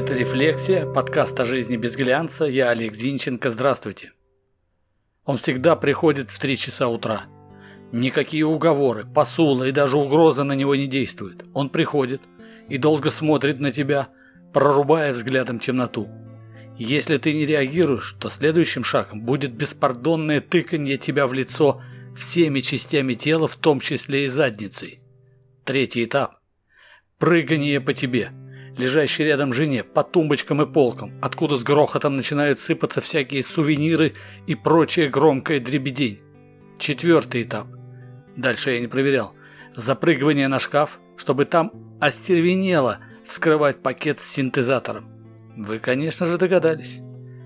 Это «Рефлексия», подкаст о жизни без глянца. Я Олег Зинченко. Здравствуйте. Он всегда приходит в 3 часа утра. Никакие уговоры, посулы и даже угрозы на него не действуют. Он приходит и долго смотрит на тебя, прорубая взглядом темноту. Если ты не реагируешь, то следующим шагом будет беспардонное тыканье тебя в лицо всеми частями тела, в том числе и задницей. Третий этап. Прыгание по тебе – лежащей рядом жене, по тумбочкам и полкам, откуда с грохотом начинают сыпаться всякие сувениры и прочее громкое дребедень. Четвертый этап. Дальше я не проверял. Запрыгивание на шкаф, чтобы там остервенело вскрывать пакет с синтезатором. Вы, конечно же, догадались.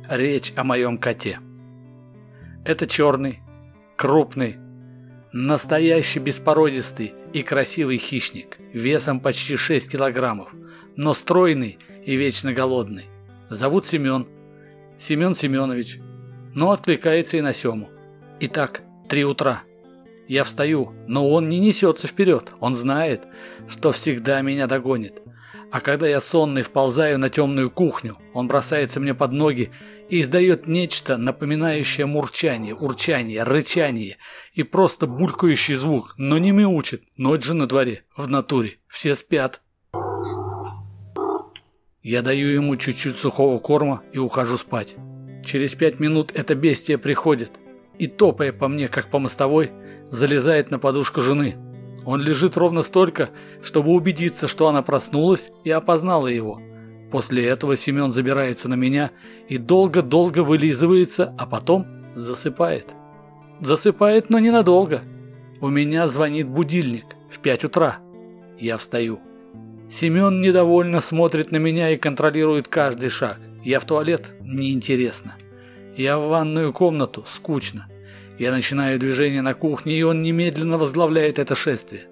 Речь о моем коте. Это черный, крупный, настоящий беспородистый и красивый хищник, весом почти 6 килограммов – но стройный и вечно голодный. Зовут Семен. Семен Семенович. Но откликается и на Сему. Итак, три утра. Я встаю, но он не несется вперед. Он знает, что всегда меня догонит. А когда я сонный вползаю на темную кухню, он бросается мне под ноги и издает нечто, напоминающее мурчание, урчание, рычание и просто булькающий звук, но не мяучит. Ночь же на дворе, в натуре, все спят. Я даю ему чуть-чуть сухого корма и ухожу спать. Через пять минут это бестия приходит и, топая по мне, как по мостовой, залезает на подушку жены. Он лежит ровно столько, чтобы убедиться, что она проснулась и опознала его. После этого Семен забирается на меня и долго-долго вылизывается, а потом засыпает. Засыпает, но ненадолго. У меня звонит будильник в пять утра. Я встаю. Семен недовольно смотрит на меня и контролирует каждый шаг. Я в туалет? Неинтересно. Я в ванную комнату? Скучно. Я начинаю движение на кухне, и он немедленно возглавляет это шествие.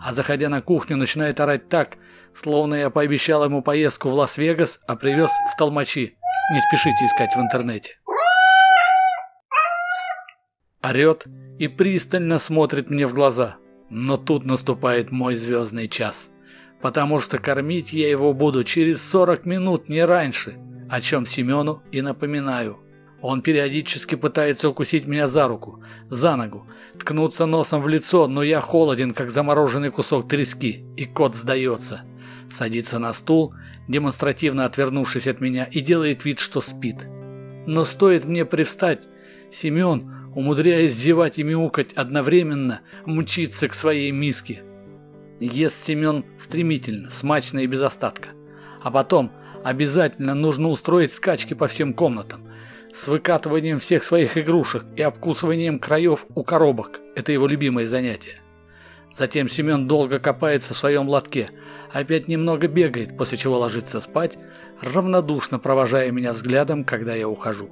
А заходя на кухню, начинает орать так, словно я пообещал ему поездку в Лас-Вегас, а привез в Толмачи. Не спешите искать в интернете. Орет и пристально смотрит мне в глаза. Но тут наступает мой звездный час потому что кормить я его буду через 40 минут, не раньше, о чем Семену и напоминаю. Он периодически пытается укусить меня за руку, за ногу, ткнуться носом в лицо, но я холоден, как замороженный кусок трески, и кот сдается. Садится на стул, демонстративно отвернувшись от меня, и делает вид, что спит. Но стоит мне привстать, Семен, умудряясь зевать и мяукать одновременно, мчится к своей миске – Ест Семен стремительно, смачно и без остатка. А потом обязательно нужно устроить скачки по всем комнатам. С выкатыванием всех своих игрушек и обкусыванием краев у коробок. Это его любимое занятие. Затем Семен долго копается в своем лотке, опять немного бегает, после чего ложится спать, равнодушно провожая меня взглядом, когда я ухожу.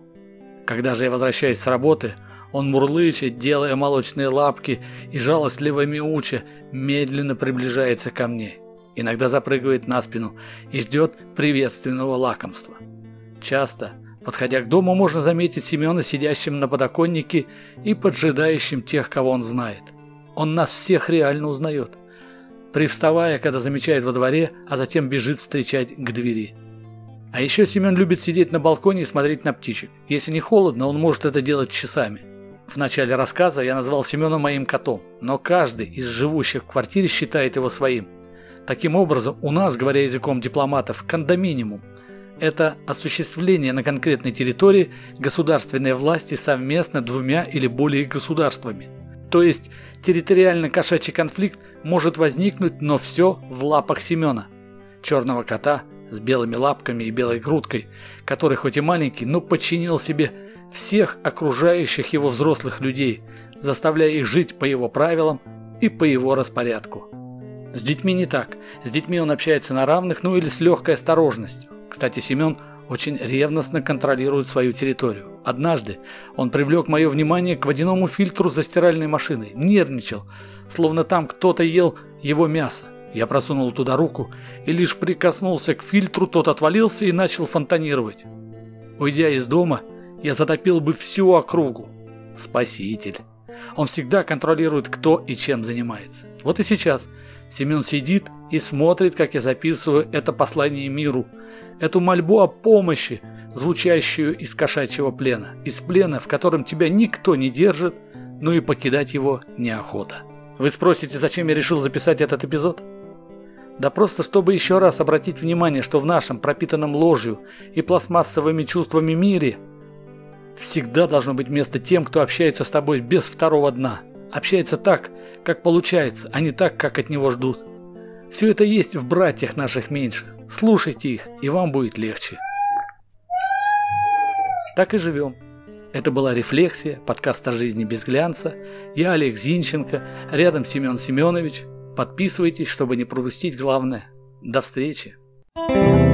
Когда же я возвращаюсь с работы – он мурлычет, делая молочные лапки и жалостливо мяуча, медленно приближается ко мне. Иногда запрыгивает на спину и ждет приветственного лакомства. Часто, подходя к дому, можно заметить Семена сидящим на подоконнике и поджидающим тех, кого он знает. Он нас всех реально узнает. Привставая, когда замечает во дворе, а затем бежит встречать к двери. А еще Семен любит сидеть на балконе и смотреть на птичек. Если не холодно, он может это делать часами. В начале рассказа я назвал Семена моим котом, но каждый из живущих в квартире считает его своим. Таким образом, у нас, говоря языком дипломатов, кондоминиум – это осуществление на конкретной территории государственной власти совместно двумя или более государствами. То есть территориально-кошачий конфликт может возникнуть, но все в лапах Семена. Черного кота с белыми лапками и белой грудкой, который хоть и маленький, но подчинил себе всех окружающих его взрослых людей, заставляя их жить по его правилам и по его распорядку. С детьми не так. С детьми он общается на равных, ну или с легкой осторожностью. Кстати, Семен очень ревностно контролирует свою территорию. Однажды он привлек мое внимание к водяному фильтру за стиральной машиной. Нервничал, словно там кто-то ел его мясо. Я просунул туда руку и лишь прикоснулся к фильтру, тот отвалился и начал фонтанировать. Уйдя из дома, я затопил бы всю округу. Спаситель. Он всегда контролирует, кто и чем занимается. Вот и сейчас. Семен сидит и смотрит, как я записываю это послание миру, эту мольбу о помощи, звучащую из кошачьего плена, из плена, в котором тебя никто не держит, но и покидать его неохота. Вы спросите, зачем я решил записать этот эпизод? Да просто чтобы еще раз обратить внимание, что в нашем пропитанном ложью и пластмассовыми чувствами мире всегда должно быть место тем, кто общается с тобой без второго дна. Общается так, как получается, а не так, как от него ждут. Все это есть в братьях наших меньше. Слушайте их, и вам будет легче. Так и живем. Это была «Рефлексия», подкаст о жизни без глянца. Я Олег Зинченко, рядом Семен Семенович. Подписывайтесь, чтобы не пропустить главное. До встречи! thank you